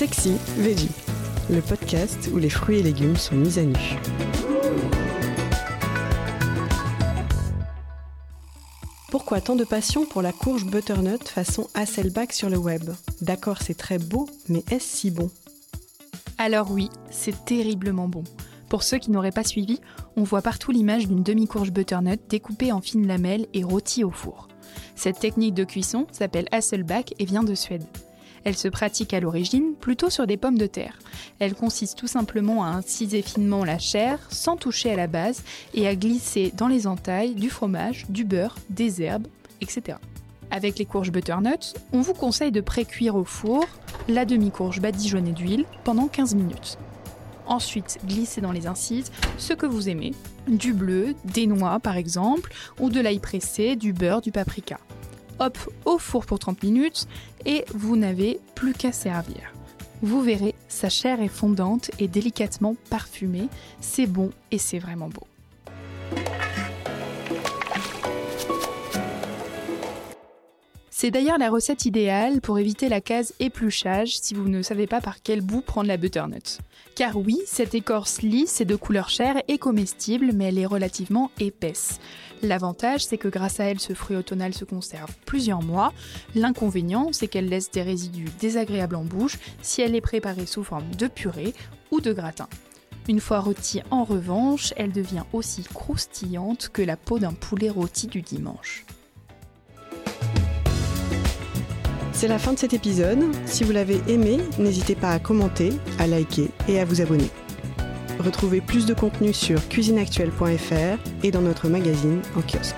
Sexy Veggie, le podcast où les fruits et légumes sont mis à nu. Pourquoi tant de passion pour la courge butternut façon Hasselback sur le web? D'accord, c'est très beau, mais est-ce si bon? Alors oui, c'est terriblement bon. Pour ceux qui n'auraient pas suivi, on voit partout l'image d'une demi-courge butternut découpée en fines lamelles et rôtie au four. Cette technique de cuisson s'appelle Hasselback et vient de Suède. Elle se pratique à l'origine plutôt sur des pommes de terre. Elle consiste tout simplement à inciser finement la chair sans toucher à la base et à glisser dans les entailles du fromage, du beurre, des herbes, etc. Avec les courges butternut, on vous conseille de pré-cuire au four la demi-courge badigeonnée d'huile pendant 15 minutes. Ensuite, glissez dans les incises ce que vous aimez, du bleu, des noix par exemple, ou de l'ail pressé, du beurre, du paprika hop, au four pour 30 minutes et vous n'avez plus qu'à servir. Vous verrez, sa chair est fondante et délicatement parfumée. C'est bon et c'est vraiment beau. C'est d'ailleurs la recette idéale pour éviter la case épluchage si vous ne savez pas par quel bout prendre la butternut. Car oui, cette écorce lisse et de couleur chair est comestible, mais elle est relativement épaisse. L'avantage, c'est que grâce à elle, ce fruit automnal se conserve plusieurs mois. L'inconvénient, c'est qu'elle laisse des résidus désagréables en bouche si elle est préparée sous forme de purée ou de gratin. Une fois rôtie en revanche, elle devient aussi croustillante que la peau d'un poulet rôti du dimanche. C'est la fin de cet épisode. Si vous l'avez aimé, n'hésitez pas à commenter, à liker et à vous abonner. Retrouvez plus de contenu sur cuisineactuelle.fr et dans notre magazine en kiosque.